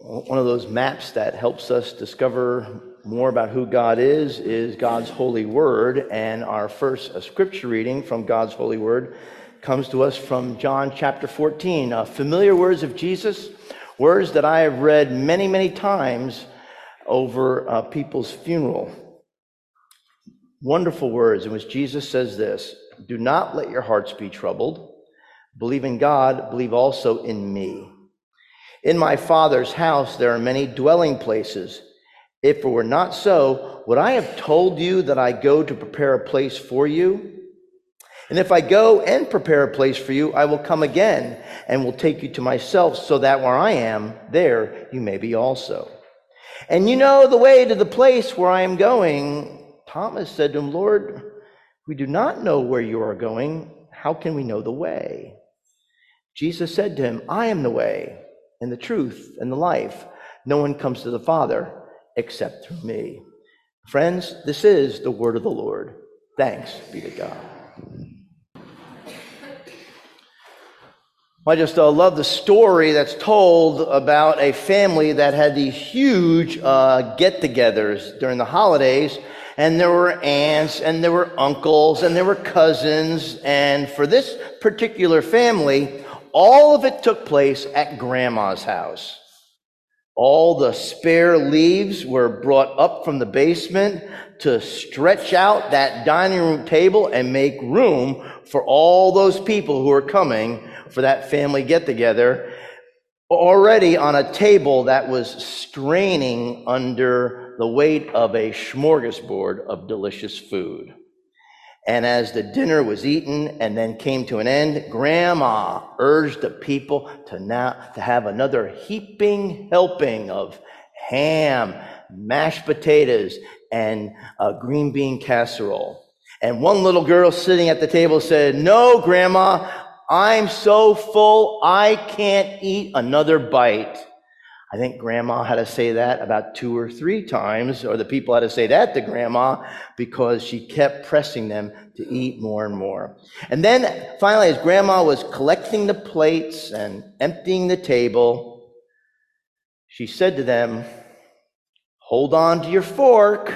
One of those maps that helps us discover more about who God is is God's holy word. And our first scripture reading from God's holy word comes to us from John chapter 14. Uh, familiar words of Jesus, words that I have read many, many times over uh, people's funeral. Wonderful words in which Jesus says this Do not let your hearts be troubled. Believe in God, believe also in me. In my Father's house there are many dwelling places. If it were not so, would I have told you that I go to prepare a place for you? And if I go and prepare a place for you, I will come again and will take you to myself, so that where I am, there you may be also. And you know the way to the place where I am going. Thomas said to him, Lord, we do not know where you are going. How can we know the way? Jesus said to him, I am the way and the truth and the life. No one comes to the Father except through me. Friends, this is the word of the Lord. Thanks be to God. I just uh, love the story that's told about a family that had these huge uh, get togethers during the holidays. And there were aunts, and there were uncles, and there were cousins. And for this particular family, all of it took place at grandma's house. All the spare leaves were brought up from the basement to stretch out that dining room table and make room for all those people who are coming for that family get together. Already on a table that was straining under the weight of a smorgasbord of delicious food. And as the dinner was eaten and then came to an end, Grandma urged the people to now to have another heaping helping of ham, mashed potatoes, and a green bean casserole. And one little girl sitting at the table said, No, Grandma, I'm so full I can't eat another bite. I think grandma had to say that about two or three times, or the people had to say that to grandma because she kept pressing them to eat more and more. And then finally, as grandma was collecting the plates and emptying the table, she said to them, Hold on to your fork.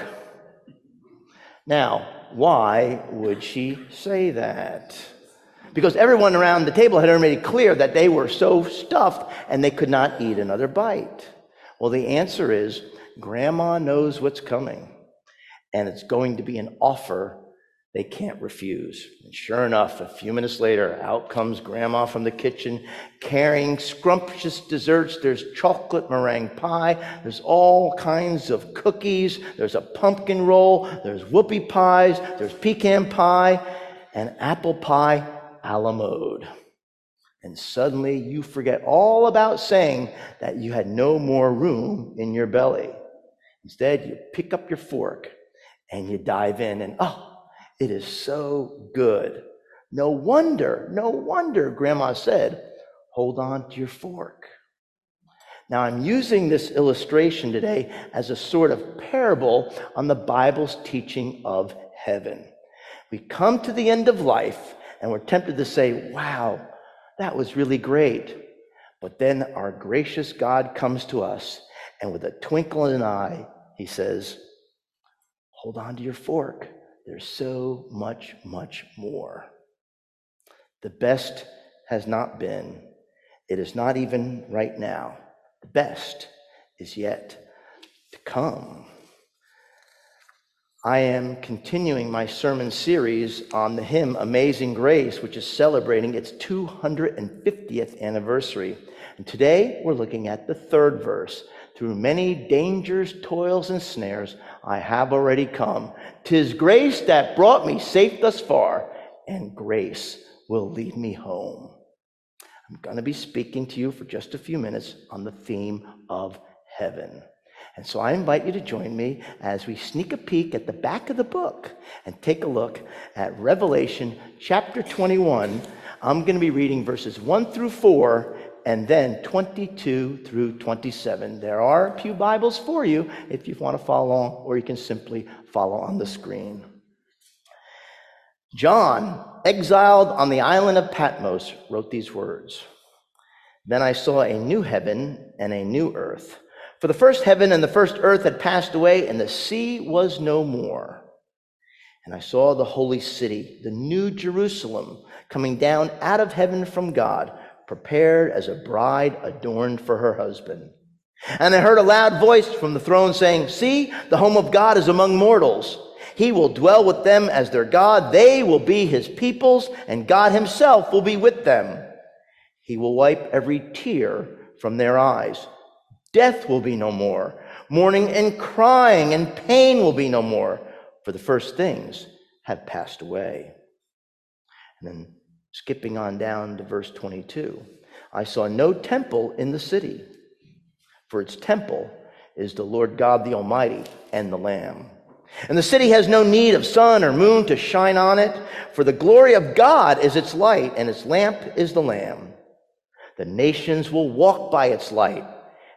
Now, why would she say that? Because everyone around the table had already made it clear that they were so stuffed and they could not eat another bite. Well, the answer is grandma knows what's coming, and it's going to be an offer they can't refuse. And sure enough, a few minutes later, out comes grandma from the kitchen carrying scrumptious desserts. There's chocolate meringue pie, there's all kinds of cookies, there's a pumpkin roll, there's whoopie pies, there's pecan pie, and apple pie a la mode. And suddenly you forget all about saying that you had no more room in your belly. Instead, you pick up your fork and you dive in, and oh, it is so good. No wonder, no wonder Grandma said, hold on to your fork. Now, I'm using this illustration today as a sort of parable on the Bible's teaching of heaven. We come to the end of life and we're tempted to say, wow, that was really great. But then our gracious God comes to us, and with a twinkle in an eye, he says, Hold on to your fork. There's so much, much more. The best has not been, it is not even right now. The best is yet to come. I am continuing my sermon series on the hymn Amazing Grace, which is celebrating its 250th anniversary. And today we're looking at the third verse. Through many dangers, toils, and snares, I have already come. Tis grace that brought me safe thus far, and grace will lead me home. I'm going to be speaking to you for just a few minutes on the theme of heaven. And so I invite you to join me as we sneak a peek at the back of the book and take a look at Revelation chapter 21. I'm going to be reading verses 1 through 4 and then 22 through 27. There are a few Bibles for you if you want to follow along, or you can simply follow on the screen. John, exiled on the island of Patmos, wrote these words Then I saw a new heaven and a new earth. For the first heaven and the first earth had passed away, and the sea was no more. And I saw the holy city, the new Jerusalem, coming down out of heaven from God, prepared as a bride adorned for her husband. And I heard a loud voice from the throne saying, See, the home of God is among mortals. He will dwell with them as their God. They will be his peoples, and God himself will be with them. He will wipe every tear from their eyes. Death will be no more. Mourning and crying and pain will be no more, for the first things have passed away. And then skipping on down to verse 22 I saw no temple in the city, for its temple is the Lord God the Almighty and the Lamb. And the city has no need of sun or moon to shine on it, for the glory of God is its light, and its lamp is the Lamb. The nations will walk by its light,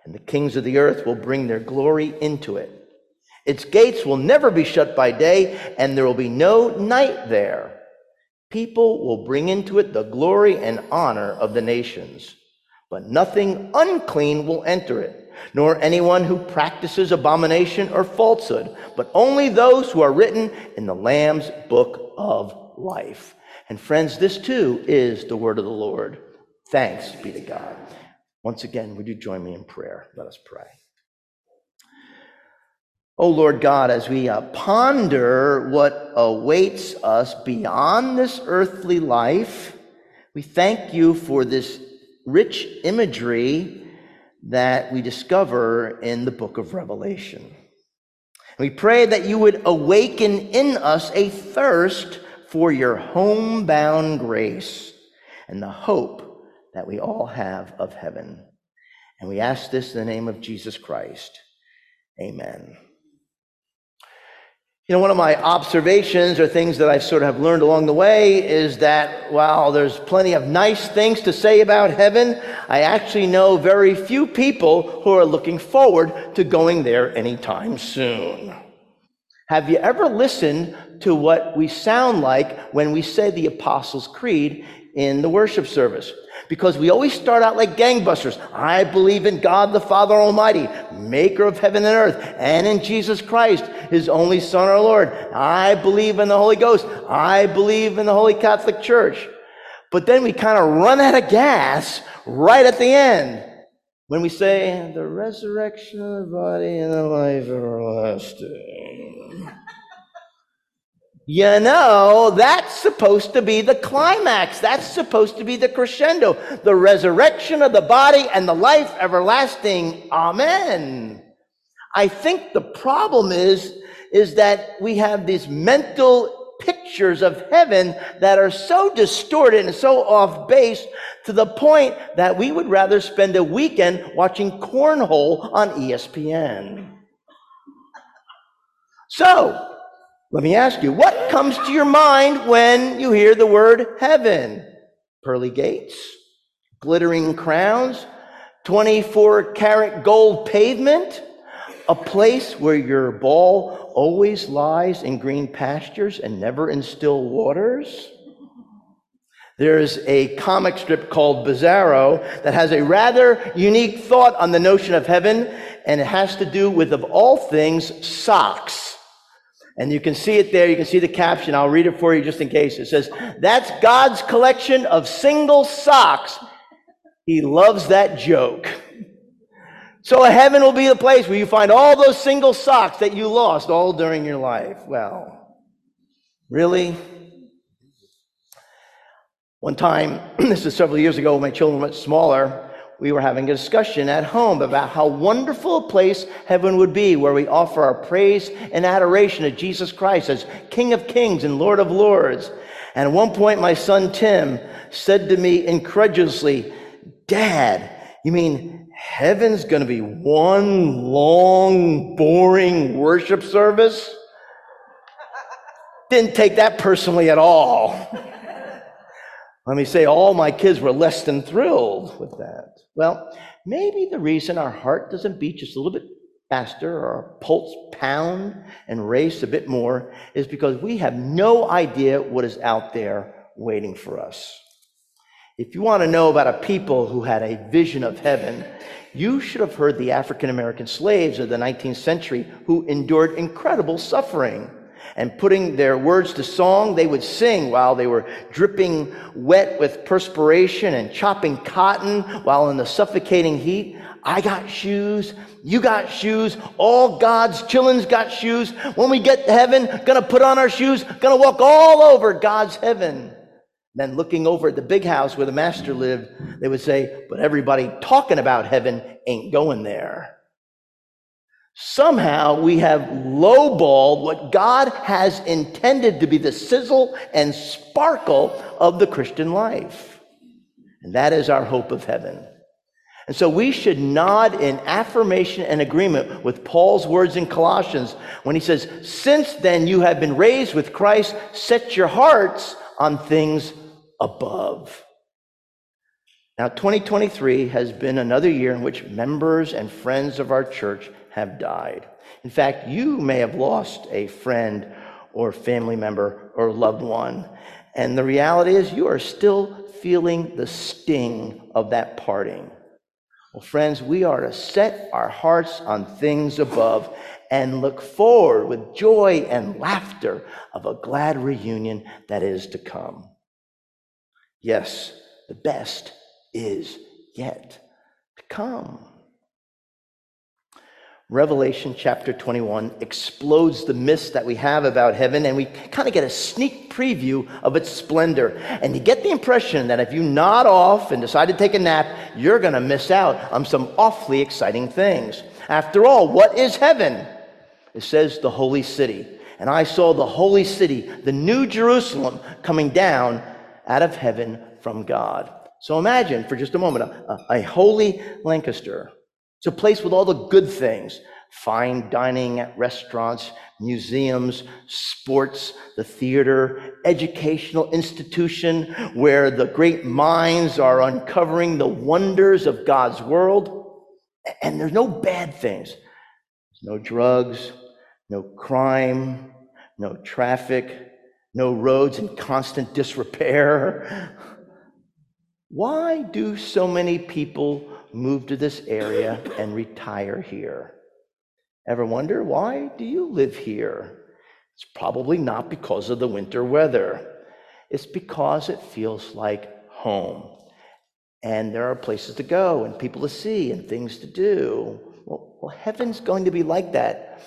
and the kings of the earth will bring their glory into it. Its gates will never be shut by day, and there will be no night there. People will bring into it the glory and honor of the nations, but nothing unclean will enter it, nor anyone who practices abomination or falsehood, but only those who are written in the Lamb's book of life. And friends, this too is the word of the Lord. Thanks be to God. Once again, would you join me in prayer? Let us pray. Oh Lord God, as we uh, ponder what awaits us beyond this earthly life, we thank you for this rich imagery that we discover in the book of Revelation. We pray that you would awaken in us a thirst for your homebound grace and the hope that we all have of heaven. And we ask this in the name of Jesus Christ. Amen. You know, one of my observations or things that I sort of have learned along the way is that while there's plenty of nice things to say about heaven, I actually know very few people who are looking forward to going there anytime soon. Have you ever listened to what we sound like when we say the Apostles' Creed in the worship service? because we always start out like gangbusters. I believe in God the Father Almighty, maker of heaven and earth, and in Jesus Christ, his only Son, our Lord. I believe in the Holy Ghost. I believe in the Holy Catholic Church. But then we kind of run out of gas right at the end when we say, the resurrection of the body and the life everlasting. You know, that's supposed to be the climax. That's supposed to be the crescendo. The resurrection of the body and the life everlasting. Amen. I think the problem is, is that we have these mental pictures of heaven that are so distorted and so off base to the point that we would rather spend a weekend watching cornhole on ESPN. So, let me ask you, what comes to your mind when you hear the word heaven? Pearly gates, glittering crowns, 24 karat gold pavement, a place where your ball always lies in green pastures and never in still waters? There's a comic strip called Bizarro that has a rather unique thought on the notion of heaven, and it has to do with, of all things, socks. And you can see it there. You can see the caption. I'll read it for you just in case. It says, That's God's collection of single socks. He loves that joke. So heaven will be the place where you find all those single socks that you lost all during your life. Well, really? One time, this is several years ago when my children were much smaller, we were having a discussion at home about how wonderful a place heaven would be where we offer our praise and adoration to Jesus Christ as King of Kings and Lord of Lords. And at one point, my son Tim said to me incredulously, Dad, you mean heaven's going to be one long, boring worship service? Didn't take that personally at all. Let me say, all my kids were less than thrilled with that. Well, maybe the reason our heart doesn't beat just a little bit faster or our pulse pound and race a bit more is because we have no idea what is out there waiting for us. If you want to know about a people who had a vision of heaven, you should have heard the African American slaves of the 19th century who endured incredible suffering. And putting their words to song, they would sing while they were dripping wet with perspiration and chopping cotton while in the suffocating heat. I got shoes. You got shoes. All God's children's got shoes. When we get to heaven, gonna put on our shoes, gonna walk all over God's heaven. Then looking over at the big house where the master lived, they would say, but everybody talking about heaven ain't going there. Somehow we have lowballed what God has intended to be the sizzle and sparkle of the Christian life. And that is our hope of heaven. And so we should nod in affirmation and agreement with Paul's words in Colossians when he says, Since then you have been raised with Christ, set your hearts on things above. Now, 2023 has been another year in which members and friends of our church have died. In fact, you may have lost a friend or family member or loved one. And the reality is, you are still feeling the sting of that parting. Well, friends, we are to set our hearts on things above and look forward with joy and laughter of a glad reunion that is to come. Yes, the best is yet to come. Revelation chapter 21 explodes the myths that we have about heaven, and we kind of get a sneak preview of its splendor. And you get the impression that if you nod off and decide to take a nap, you're going to miss out on some awfully exciting things. After all, what is heaven? It says the holy city. And I saw the holy city, the new Jerusalem, coming down out of heaven from God. So imagine for just a moment a, a, holy Lancaster. It's a place with all the good things fine dining at restaurants, museums, sports, the theater, educational institution where the great minds are uncovering the wonders of God's world. And there's no bad things. There's no drugs, no crime, no traffic, no roads in constant disrepair. Why do so many people move to this area and retire here? Ever wonder why do you live here? It's probably not because of the winter weather. It's because it feels like home. And there are places to go and people to see and things to do. Well, well heaven's going to be like that.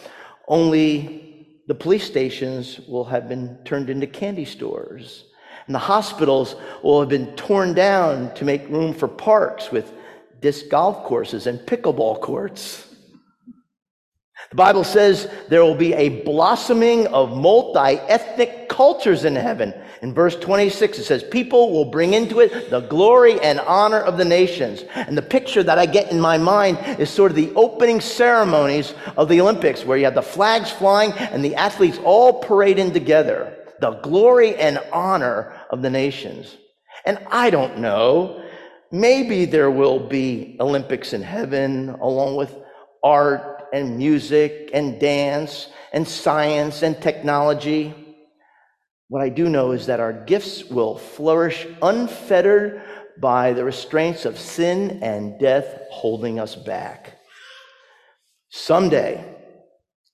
Only the police stations will have been turned into candy stores. And the hospitals will have been torn down to make room for parks with disc golf courses and pickleball courts. The Bible says there will be a blossoming of multi ethnic cultures in heaven. In verse 26, it says, People will bring into it the glory and honor of the nations. And the picture that I get in my mind is sort of the opening ceremonies of the Olympics, where you have the flags flying and the athletes all parading together. The glory and honor of the nations. And I don't know, maybe there will be Olympics in heaven along with art and music and dance and science and technology. What I do know is that our gifts will flourish unfettered by the restraints of sin and death holding us back. Someday,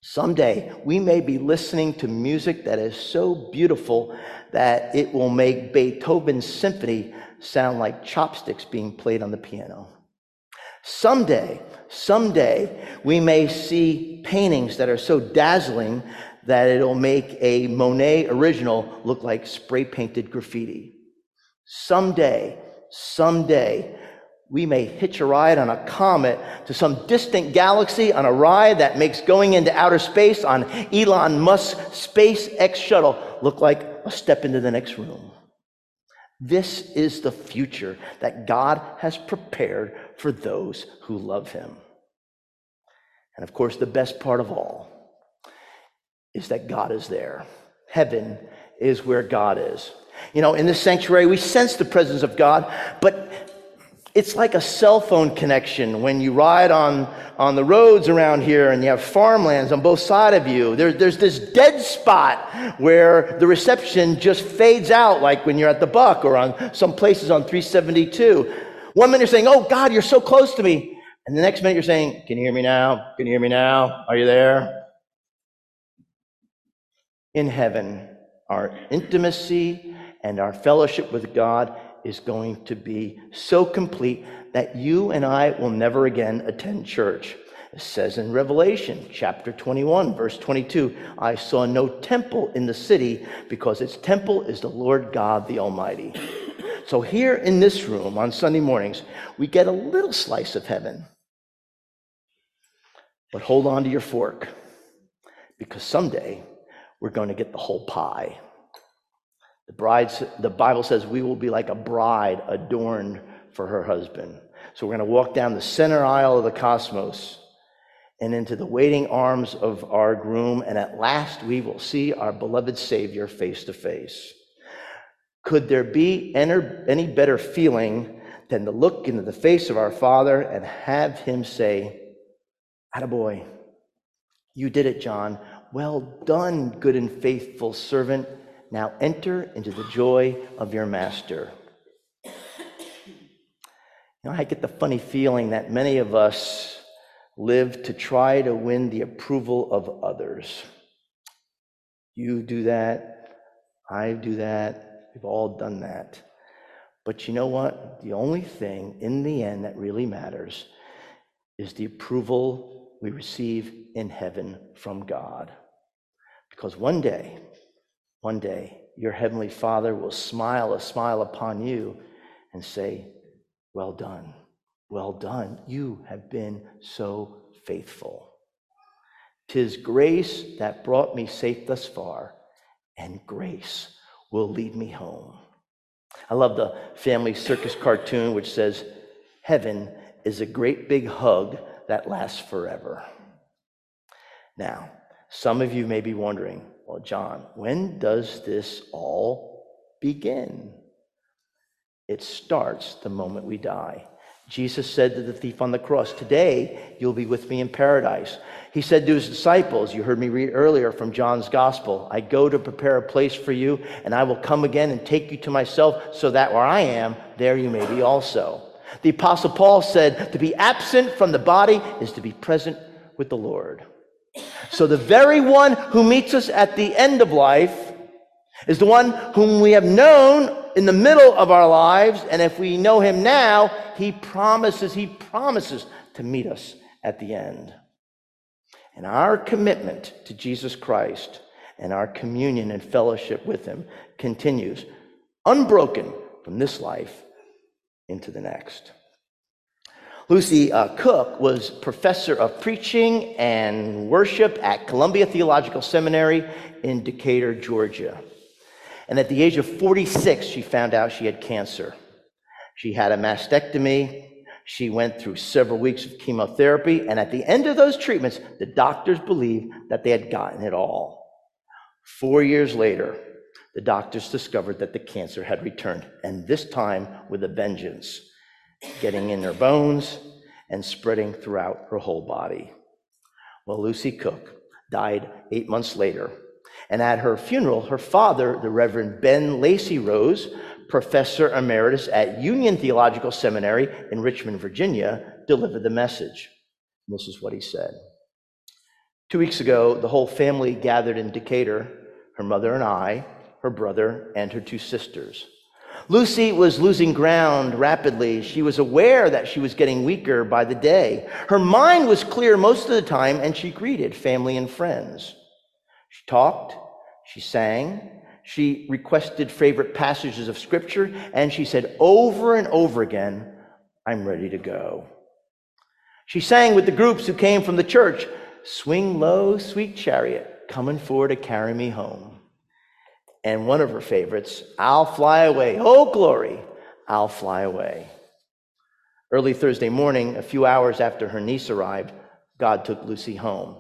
someday, we may be listening to music that is so beautiful that it will make Beethoven's symphony sound like chopsticks being played on the piano. Someday, someday, we may see paintings that are so dazzling that it'll make a Monet original look like spray painted graffiti. Someday, someday, we may hitch a ride on a comet to some distant galaxy on a ride that makes going into outer space on Elon Musk's SpaceX shuttle look like a step into the next room. This is the future that God has prepared for those who love Him. And of course, the best part of all is that God is there. Heaven is where God is. You know, in this sanctuary, we sense the presence of God, but It's like a cell phone connection when you ride on, on the roads around here and you have farmlands on both sides of you. There, there's this dead spot where the reception just fades out, like when you're at the Buck or on some places on 372. One minute you're saying, Oh God, you're so close to me. And the next minute you're saying, Can you hear me now? Can you hear me now? Are you there? In heaven, our intimacy and our fellowship with God is going to be so complete that you and I will never again attend church. It says in Revelation chapter 21, verse 22, I saw no temple in the city because its temple is the Lord God the Almighty. So here in this room on Sunday mornings, we get a little slice of heaven. But hold on to your fork because someday we're going to get the whole pie. The, bride, the Bible says we will be like a bride adorned for her husband. So we're going to walk down the center aisle of the cosmos and into the waiting arms of our groom, and at last we will see our beloved Savior face to face. Could there be any better feeling than to look into the face of our Father and have him say, Attaboy, you did it, John. Well done, good and faithful servant. Now enter into the joy of your master. You know, I get the funny feeling that many of us live to try to win the approval of others. You do that. I do that. We've all done that. But you know what? The only thing in the end that really matters is the approval we receive in heaven from God. Because one day, one day, your heavenly Father will smile a smile upon you and say, Well done, well done. You have been so faithful. Tis grace that brought me safe thus far, and grace will lead me home. I love the family circus cartoon which says, Heaven is a great big hug that lasts forever. Now, some of you may be wondering, well, John, when does this all begin? It starts the moment we die. Jesus said to the thief on the cross, Today you'll be with me in paradise. He said to his disciples, You heard me read earlier from John's gospel, I go to prepare a place for you, and I will come again and take you to myself, so that where I am, there you may be also. The Apostle Paul said, To be absent from the body is to be present with the Lord. So the very one who meets us at the end of life is the one whom we have known in the middle of our lives. And if we know him now, he promises, he promises to meet us at the end. And our commitment to Jesus Christ and our communion and fellowship with him continues unbroken from this life into the next. Lucy uh, Cook was professor of preaching and worship at Columbia Theological Seminary in Decatur, Georgia. And at the age of 46, she found out she had cancer. She had a mastectomy. She went through several weeks of chemotherapy. And at the end of those treatments, the doctors believed that they had gotten it all. Four years later, the doctors discovered that the cancer had returned, and this time with a vengeance getting in her bones and spreading throughout her whole body. Well, Lucy Cook died eight months later. And at her funeral, her father, the Reverend Ben Lacy Rose, professor emeritus at Union Theological Seminary in Richmond, Virginia, delivered the message. And this is what he said. Two weeks ago, the whole family gathered in Decatur her mother and I, her brother, and her two sisters. Lucy was losing ground rapidly. She was aware that she was getting weaker by the day. Her mind was clear most of the time, and she greeted family and friends. She talked, she sang, she requested favorite passages of scripture, and she said over and over again, I'm ready to go. She sang with the groups who came from the church, Swing low, sweet chariot, coming for to carry me home and one of her favorites, I'll Fly Away. Oh, glory, I'll Fly Away. Early Thursday morning, a few hours after her niece arrived, God took Lucy home.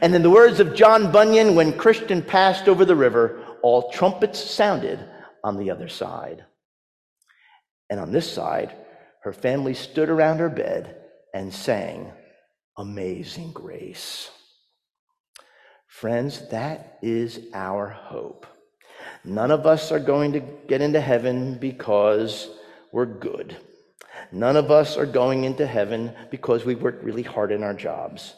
And in the words of John Bunyan, when Christian passed over the river, all trumpets sounded on the other side. And on this side, her family stood around her bed and sang Amazing Grace. Friends, that is our hope. None of us are going to get into heaven because we're good. None of us are going into heaven because we worked really hard in our jobs.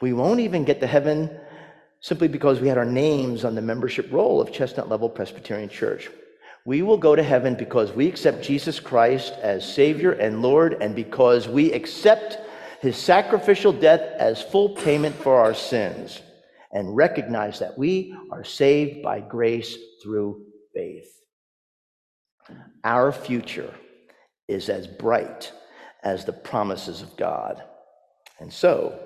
We won't even get to heaven simply because we had our names on the membership roll of Chestnut Level Presbyterian Church. We will go to heaven because we accept Jesus Christ as Savior and Lord, and because we accept his sacrificial death as full payment for our sins, and recognize that we are saved by grace through faith. Our future is as bright as the promises of God. And so,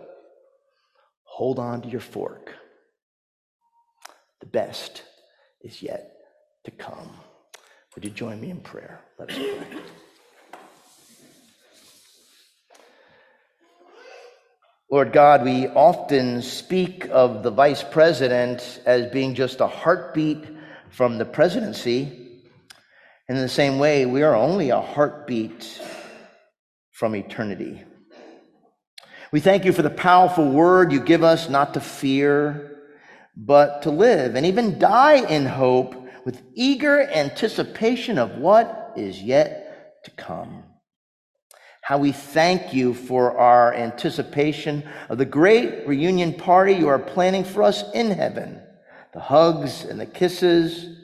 hold on to your fork. The best is yet to come. Would you join me in prayer? Let us pray. Lord God, we often speak of the vice president as being just a heartbeat from the presidency. In the same way, we are only a heartbeat from eternity. We thank you for the powerful word you give us not to fear, but to live and even die in hope with eager anticipation of what is yet to come. How we thank you for our anticipation of the great reunion party you are planning for us in heaven the hugs and the kisses,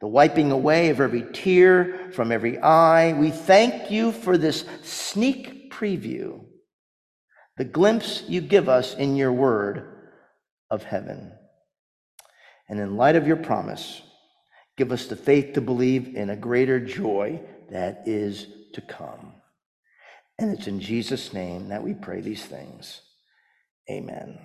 the wiping away of every tear from every eye. We thank you for this sneak preview, the glimpse you give us in your word of heaven. And in light of your promise, give us the faith to believe in a greater joy that is to come. And it's in Jesus' name that we pray these things. Amen.